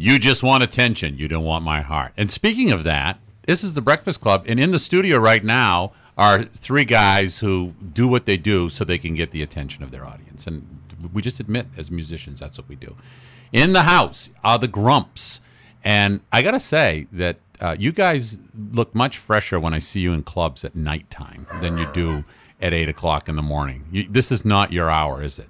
You just want attention. You don't want my heart. And speaking of that, this is the Breakfast Club, and in the studio right now are three guys who do what they do so they can get the attention of their audience. And we just admit, as musicians, that's what we do. In the house are the Grumps, and I gotta say that uh, you guys look much fresher when I see you in clubs at nighttime than you do at eight o'clock in the morning. You, this is not your hour, is it?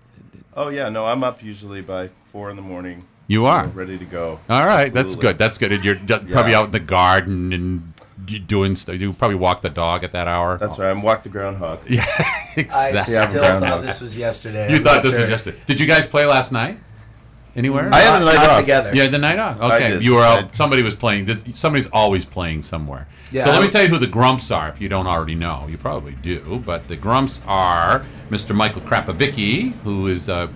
Oh yeah, no, I'm up usually by four in the morning. You are know, ready to go. All right, that's good. That's good. And you're d- probably out in the garden and d- doing stuff. You probably walk the dog at that hour. That's right. I'm walk the groundhog. Yeah, I exactly. I'm still groundhog. thought this was yesterday. You I'm thought not this was yesterday. Did you guys play last night? Anywhere? I had the Not, night not off. together. Yeah, the night off. Okay, you were out. Somebody was playing. This, somebody's always playing somewhere. Yeah, so let me tell you who the Grumps are. If you don't already know, you probably do. But the Grumps are Mr. Michael Krapavicki, who is uh, p-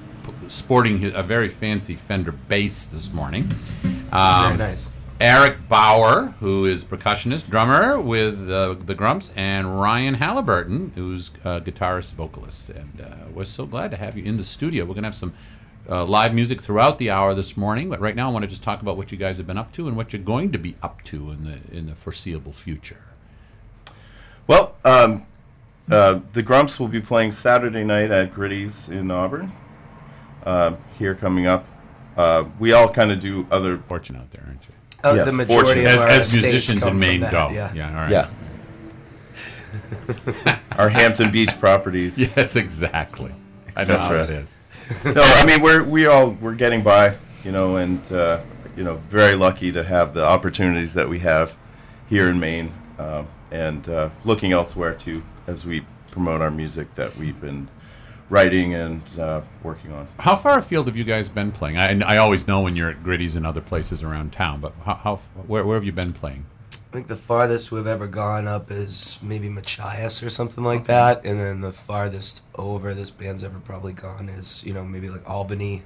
sporting a very fancy Fender bass this morning. Um, Very nice. Eric Bauer, who is percussionist, drummer with uh, the Grumps, and Ryan Halliburton, who's uh, guitarist, vocalist. And uh, we're so glad to have you in the studio. We're going to have some uh, live music throughout the hour this morning, but right now I want to just talk about what you guys have been up to and what you're going to be up to in the in the foreseeable future. Well, um, uh, the Grumps will be playing Saturday night at Gritty's in Auburn. Uh, here coming up, uh, we all kind of do other. Fortune out there, aren't you? Uh, Yes, the majority fortunate. of As, our as musicians in Maine go. Yeah. yeah, all right. Yeah. Our Hampton Beach properties. Yes, exactly. I know That's how it is. no, I mean we're we all we're getting by, you know, and uh, you know, very lucky to have the opportunities that we have here in Maine, um, and uh, looking elsewhere too as we promote our music that we've been writing and uh, working on. How far afield have you guys been playing? I, I always know when you're at Gritty's and other places around town, but how, how where, where have you been playing? I think the farthest we've ever gone up is maybe Machias or something like that, and then the farthest over this band's ever probably gone is you know maybe like Albany,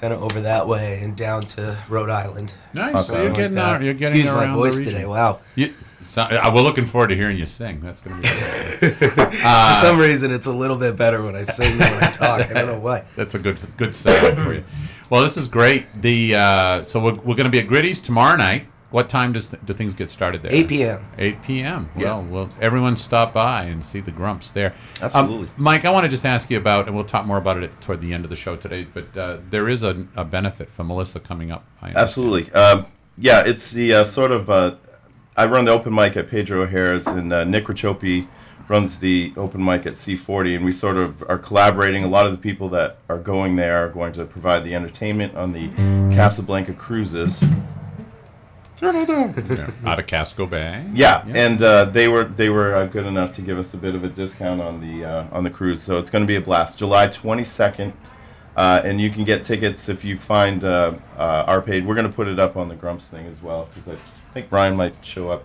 kind of over that way and down to Rhode Island. Nice. So you're Like getting that. out. You're getting Excuse around my voice the today. Wow. You, so, uh, we're looking forward to hearing you sing. That's gonna be. Great. For some reason, it's a little bit better when I sing than when I talk. I don't know why. That's a good good setup for you. Well, this is great. The uh, so we're, we're going to be at Gritty's tomorrow night. What time does th- do things get started there? 8 p.m. 8 p.m. Yeah. Well, well, everyone stop by and see the Grumps there. Um, Absolutely. Mike, I want to just ask you about, and we'll talk more about it toward the end of the show today. But uh, there is a, a benefit for Melissa coming up. I. Absolutely. Um, yeah, it's the uh, sort of. I run the open mic at Pedro O'Hara's, and uh, Nick Rachopi runs the open mic at C40, and we sort of are collaborating. A lot of the people that are going there are going to provide the entertainment on the Casablanca cruises. Yeah, out of Casco Bay. Yeah, and uh, they were they were uh, good enough to give us a bit of a discount on the uh, on the cruise, so it's going to be a blast. July 22nd, uh, and you can get tickets if you find uh, uh, our page. We're going to put it up on the Grumps thing as well because I think Brian might show up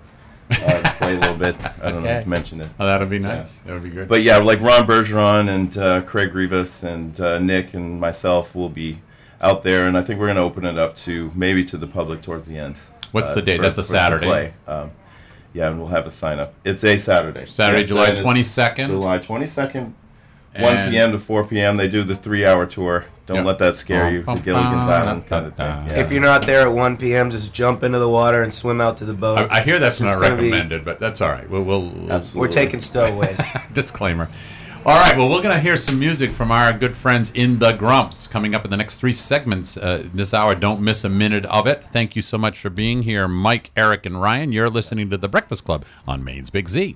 uh, play a little bit. I don't know if if mentioned it. Oh, that'd be nice. That would be good. But yeah, like Ron Bergeron and uh, Craig Rivas and uh, Nick and myself will be out there, and I think we're going to open it up to maybe to the public towards the end. What's uh, the date? for- That's a Saturday. Um, yeah, and we'll have a sign up. It's a Saturday. Saturday, July 22nd? July 22nd, 1 p.m. to 4 p.m. They do the three hour tour. Don't Yeah. let that scare you. The Gilligan's Island kind of thing. Yeah. If you're not there at 1 p.m., just jump into the water and swim out to the boat. I, I hear that's It's not gonna be- recommended, but that's all right. We'll, we'll, we'll Absolutely. We're taking stowaways. disclaimer. All right, well, we're going to hear some music from our good friends in the Grumps coming up in the next three segments uh, this hour. Don't miss a minute of it. Thank you so much for being here, Mike, Eric, and Ryan. You're listening to The Breakfast Club on Maine's Big Z.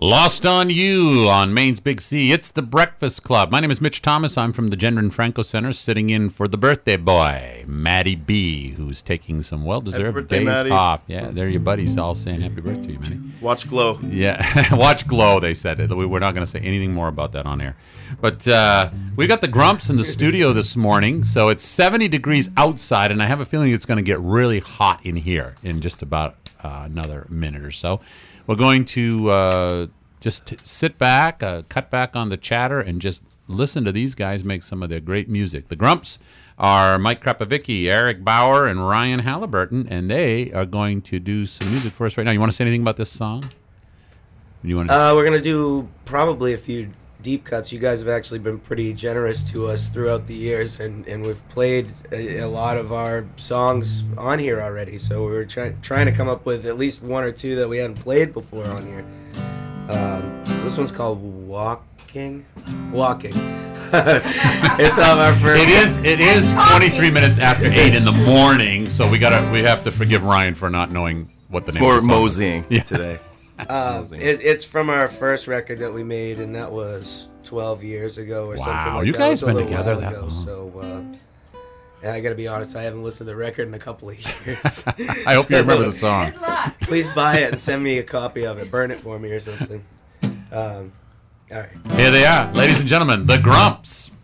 Lost on You on Maine's Big Z. It's the Breakfast Club. My name is Mitch Thomas. I'm from the Gendron Franco Center, sitting in for the birthday boy, Maddie B, who's taking some well-deserved birthday, days Maddie. off. Yeah, they're your buddies, all saying happy birthday to you, Maddie. Watch Glow. Yeah, watch Glow. They said it. We- We're not going to say anything more about that on air. But uh, we got the Grumps in the studio this morning, so it's 70 degrees outside, and I have a feeling it's going to get really hot in here in just about uh, another minute or so. We're going to uh, just t- sit back, uh, cut back on the chatter, and just listen to these guys make some of their great music. The Grumps are Mike Krapovicki, Eric Bauer, and Ryan Halliburton, and they are going to do some music for us right now. You want to say anything about this song? You want to? Uh, we're gonna do probably a few deep cuts. You guys have actually been pretty generous to us throughout the years, and, and we've played a, a lot of our songs on here already. So we were trying trying to come up with at least one or two that we hadn't played before on here. Um, so this one's called Walking. Walking. it's on our first. It is. It is 23 minutes after eight in the morning, so we gotta. We have to forgive Ryan for not knowing what the name. Or of the song is. moseying Yeah. today. Uh, it, it's from our first record that we made, and that was 12 years ago or something Wow, like you that. guys It was been together while that ago, long. So, uh, yeah, I gotta be honest, I haven't listened to the record in a couple of years. I hope you remember the song. Please buy it and send me a copy of it. Burn it for me or something. Um, all right. Here they are, ladies and gentlemen, the Grumps.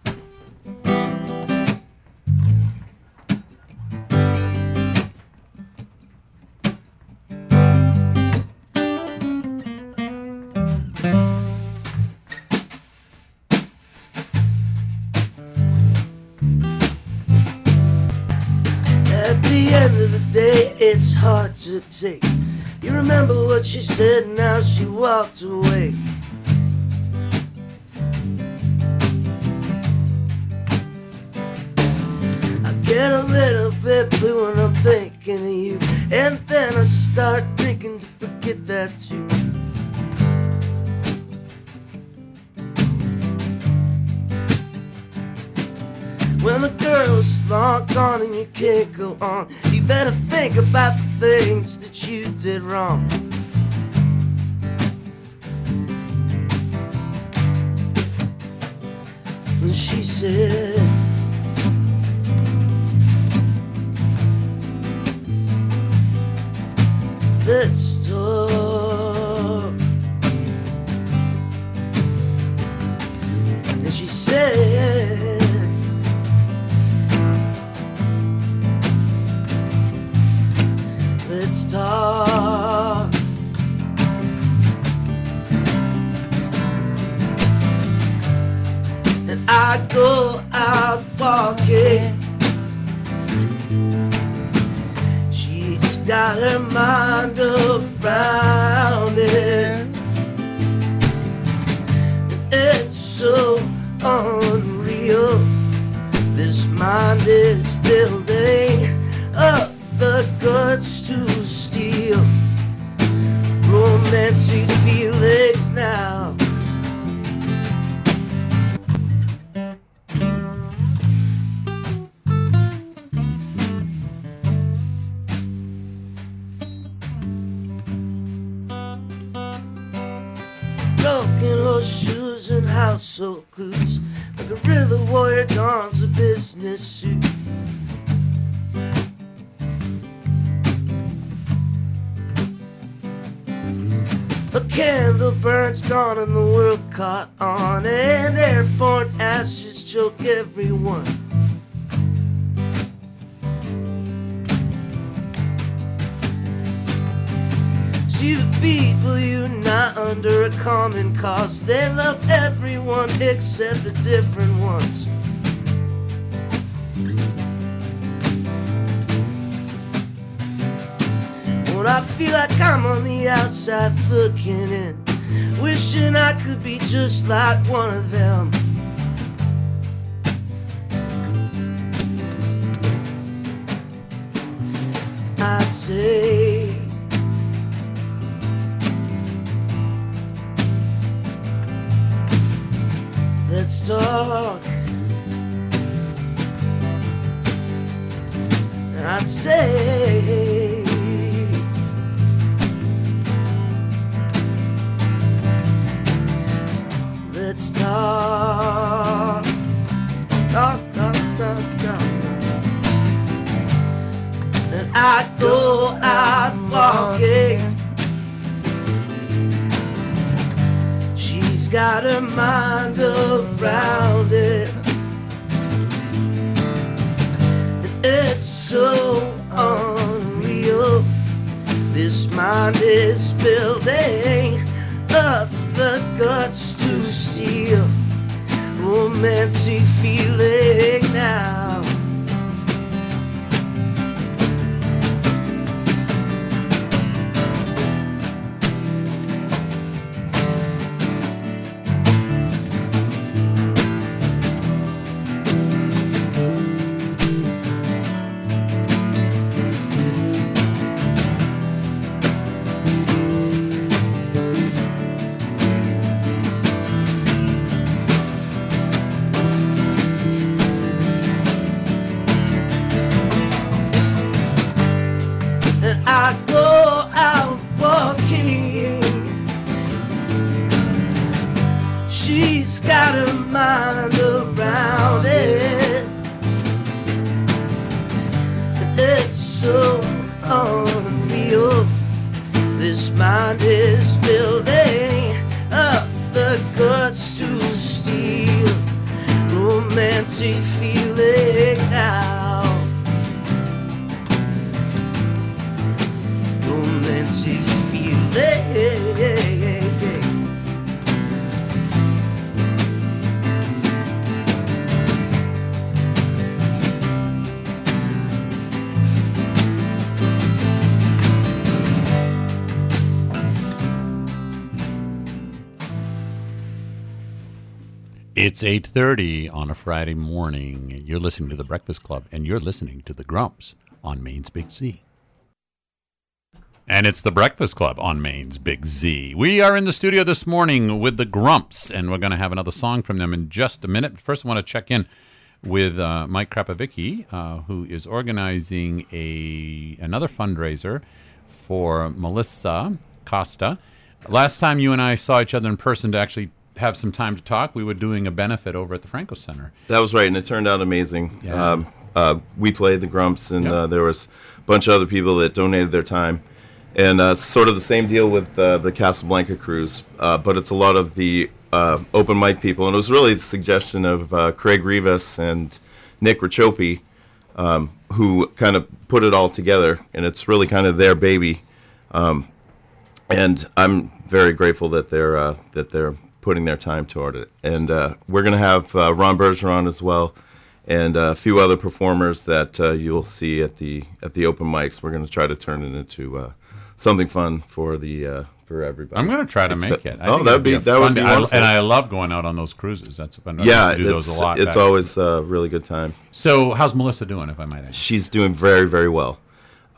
Take. You remember what she said, now she walked away. I get a little bit blue when I'm thinking of you, and then I start drinking to forget that too. When the girl's long gone and you can't go on, better think about the things that you did wrong. And she said, Let's talk. And she said, Let's. And I go out walking. She's got her mind around it. It's so unreal. This mind is building up the guts to romantic feelings now. Broken horseshoes and household clues. Down and the world caught on, and airborne ashes choke everyone. See the people unite under a common cause. They love everyone except the different ones. When I feel like I'm on the outside looking in, wishing I could be just like one of them. I'd say. Let's talk. And I'd say, I go out walking. She's got her mind around it. It's so unreal. This mind is building up the guts to steal romantic feeling romantic It's 8:30 on a Friday morning. You're listening to the Breakfast Club and you're listening to the Grumps on Maine's Big Z. And it's the Breakfast Club on Maine's Big Z. We are in the studio this morning with the Grumps, and we're going to have another song from them in just a minute. First, I want to check in with uh, Mike Krapovicki, uh, who is organizing a another fundraiser for Melissa Costa. Last time you and I saw each other in person to actually have some time to talk, we were doing a benefit over at the Franco Center. That was right, and it turned out amazing. Yeah. Um, uh, we played the Grumps, and Yep. uh, there was a bunch of other people that donated their time. And uh, sort of the same deal with uh, the Casablanca cruise, uh, but it's a lot of the uh, open mic people. And it was really the suggestion of uh, Craig Rivas and Nick Rachopi, um, who kind of put it all together. And it's really kind of their baby. Um, and I'm very grateful that they're uh, that they're putting their time toward it. And uh, we're going to have uh, Ron Bergeron as well, and uh, a few other performers that uh, you'll see at the at the open mics. We're going to try to turn it into uh, something fun for the uh, for everybody. I'm going to try to Except- make it. I oh, think that'd it'd be that would be day. I- wonderful. and I love going out on those cruises. That's fun. Yeah, do those it's a lot. it's back- always a really good time. So, how's Melissa doing, if I might ask? She's doing very, very well.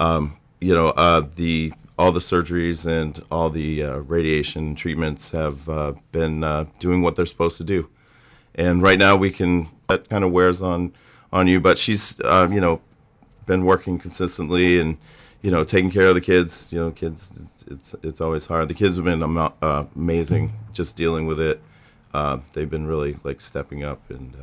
Um, you know, uh, the all the surgeries and all the uh, radiation treatments have uh, been uh, doing what they're supposed to do. And right now, we can that kind of wears on on you, but she's uh, you know been working consistently and you know taking care of the kids. You know, kids it's it's, it's always hard. The kids have been amo- uh, amazing just dealing with it. Uh, they've been really like stepping up and.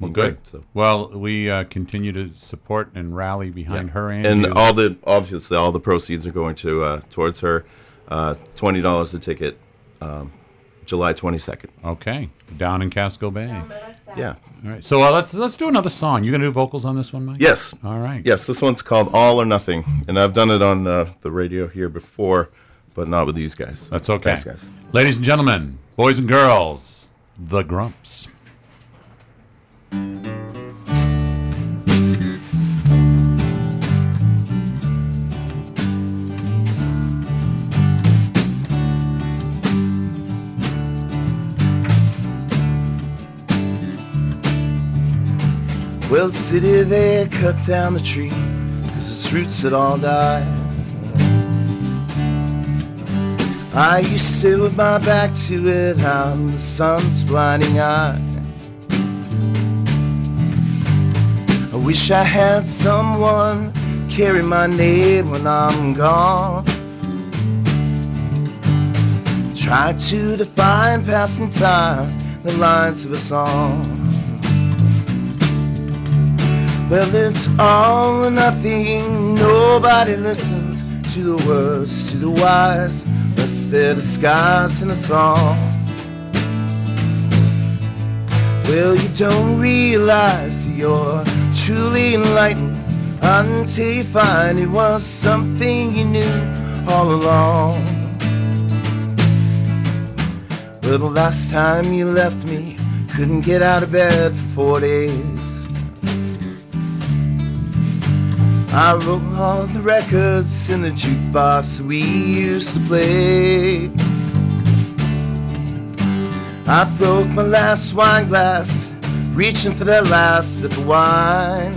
Well, being good. great, so. Well, we uh, continue to support and rally behind her and, and all the obviously all the proceeds are going to uh, towards her. Uh, Twenty dollars a ticket, um, July twenty second. okay, down in Casco Bay. Yeah. All right. So uh, let's let's do another song. You gonna do vocals on this one, Mike? Yes. All right. Yes. This one's called All or Nothing, and I've done it on uh, the radio here before, but not with these guys. That's okay. Thanks, guys. Ladies and gentlemen, boys and girls, the Grumps. They cut down the tree Cause its roots had all died I used to sit with my back to it out in the sun's blinding eye. I wish I had someone carry my name when I'm gone. Try to define passing time the lines of a song Well, it's all or nothing, nobody listens to the words, to the wise, unless they're disguised in a song. Well, you don't realize you're truly enlightened until you find it was something you knew all along. Well, the last time you left me, couldn't get out of bed for four days. I wrote all the records in the jukebox we used to play. I broke my last wine glass, reaching for that last sip of wine.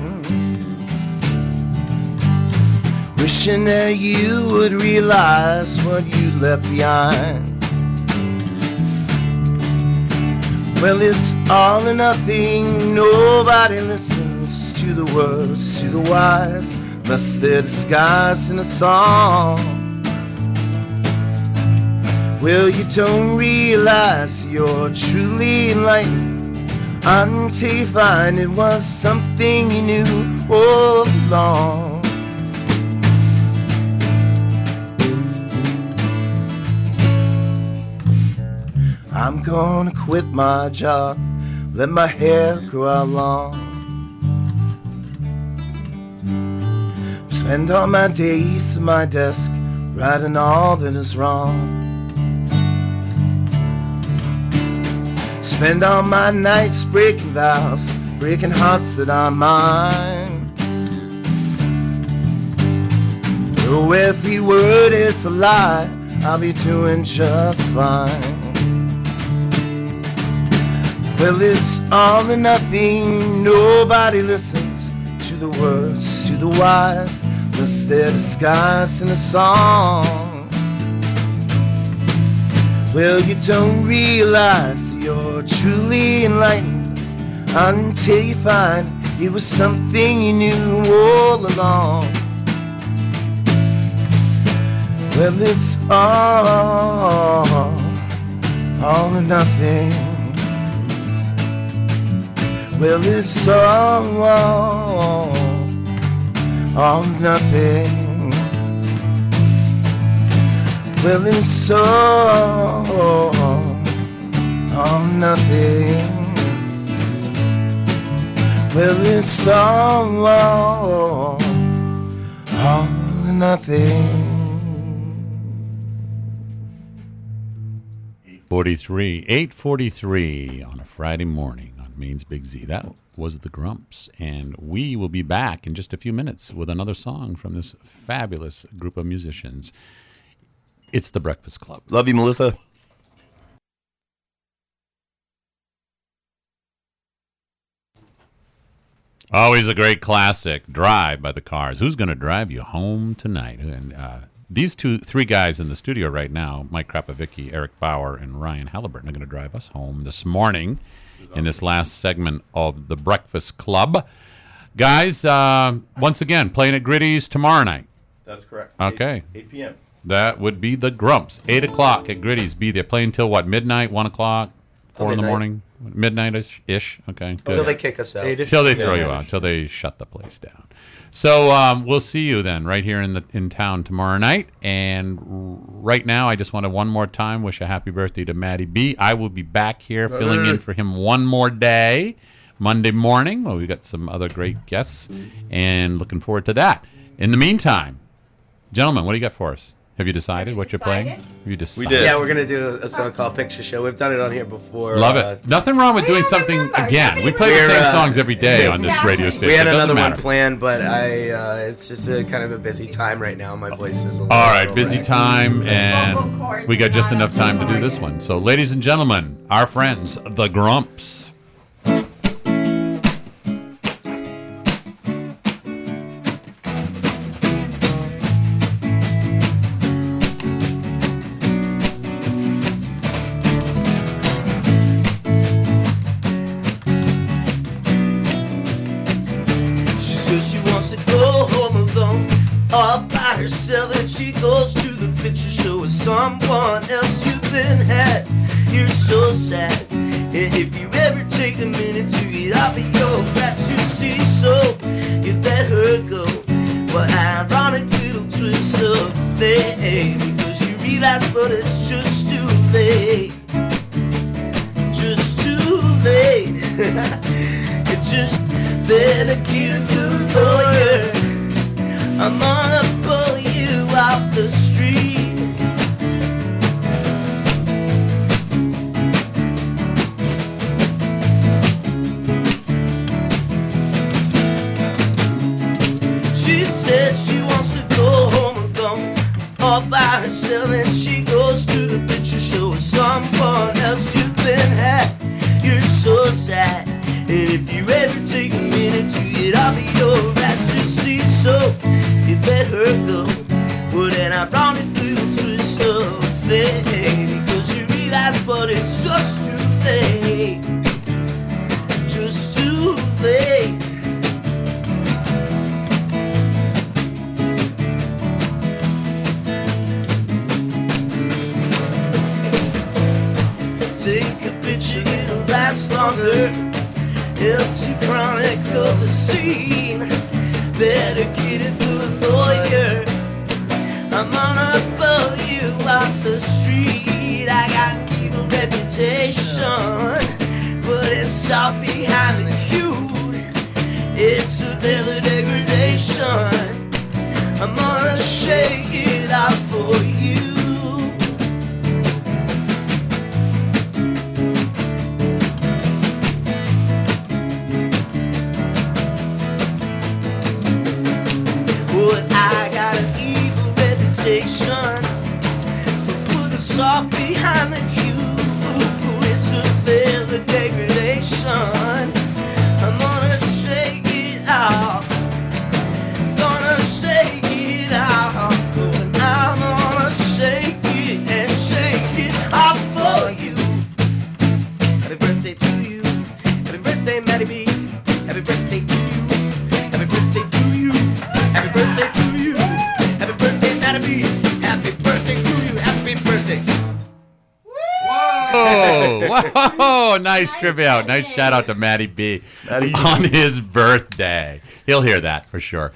Wishing that you would realize what you left behind. Well, it's all or nothing, nobody listens to the words, to the wise, unless they're disguised in a song. Well, you don't realize you're truly enlightened until you find it was something you knew all along. I'm gonna quit my job, let my hair grow out long. Spend all my days at my desk, writing all that is wrong. Spend all my nights breaking vows, breaking hearts that are mine. Though every word is a lie, I'll be doing just fine. Well, it's all or nothing, nobody listens to the words, to the wise, unless they're disguised in a song. Well, you don't realize you're truly enlightened until you find it was something you knew all along. Well, it's all, all or nothing. Well, it's all, or nothing. Well, it's all, or nothing. Well, it's all, or nothing. 43, 843 on a Friday morning on Maine's Big Z. That was the Grumps. And we will be back in just a few minutes with another song from this fabulous group of musicians. It's the Breakfast Club. Love you, Melissa. Always a great classic, Drive by the Cars. Who's going to drive you home tonight? And uh, these two, three guys in the studio right now, Mike Krapavicki, Eric Bauer, and Ryan Halliburton, are going to drive us home this morning in this last segment of the Breakfast Club. Guys, uh, once again, playing at Gritty's tomorrow night. That's correct. Okay. 8, 8 p.m. That would be the Grumps. 8 o'clock at Gritty's. Be there. Playing till what, midnight, 1 o'clock, 4 in the midnight. morning? Midnight ish? Okay. Good. Until they kick us out. Till they throw you out, till they shut the place down. So um, we'll see you then right here in the in town tomorrow night. And right now, I just want to one more time wish a happy birthday to Maddie B. I will be back here filling in for him one more day, Monday morning. Well, we've got some other great guests, and looking forward to that. In the meantime, gentlemen, what do you got for us? Have you decided what you're playing? decided? Have you decided? did. Yeah, we're gonna do a song called Picture Show. We've done it on here before. Love uh, it. Nothing wrong with doing something remember. again. We play the We're, same uh, songs every day on this radio station. We had It doesn't another matter. one planned, but I uh, it's just a kind of a busy time right now. My voice is a little. All right, busy wrecked. time, and we got just enough time to do this one. So, ladies and gentlemen, our friends, the Grumps. If you ever take a minute to get off of your grass, you see, so you let her go. But ironic. little twist of fate. Because you realize, but it's just too late. Just too late. it's just better get a good lawyer. I'm gonna pull you off the street. All by herself and she goes to the picture show with someone else you've been had. You're so sad. And if you ever take a minute to get off of your ass, you see, so you let her go. Well, then I found it through a twist of fate. Because you realize, but it's just too late. Just too late. Longer. Empty chronic of the scene. Better get a lawyer. I'm gonna pull you off the street. I got evil reputation, but it's all behind the cute. It's a daily degradation. I'm gonna shake it behind the cue. It's a further degradation. Whoa, nice trivia out. Nice shout out to Matty B on his birthday. He'll hear that for sure.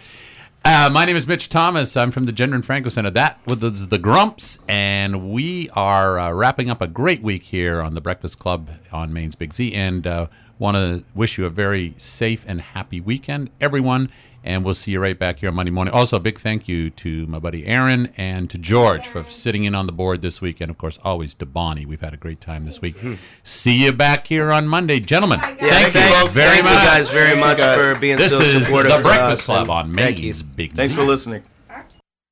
Uh, my name is Mitch Thomas. I'm from the Gendron Franco Center. That was the Grumps, and we are uh, wrapping up a great week here on the Breakfast Club on Maine's Big Z. And uh, want to wish you a very safe and happy weekend, everyone. And we'll see you right back here on Monday morning. Also, a big thank you to my buddy Aaron and to George for sitting in on the board this week. And of course, always to Bonnie. We've had a great time this week. Hmm. See you back here on Monday. Gentlemen, thank you thank- very thank much. you guys very much guys. for being This so is supportive. the Breakfast Club on thank. Maine's Big Thanks Z. for listening.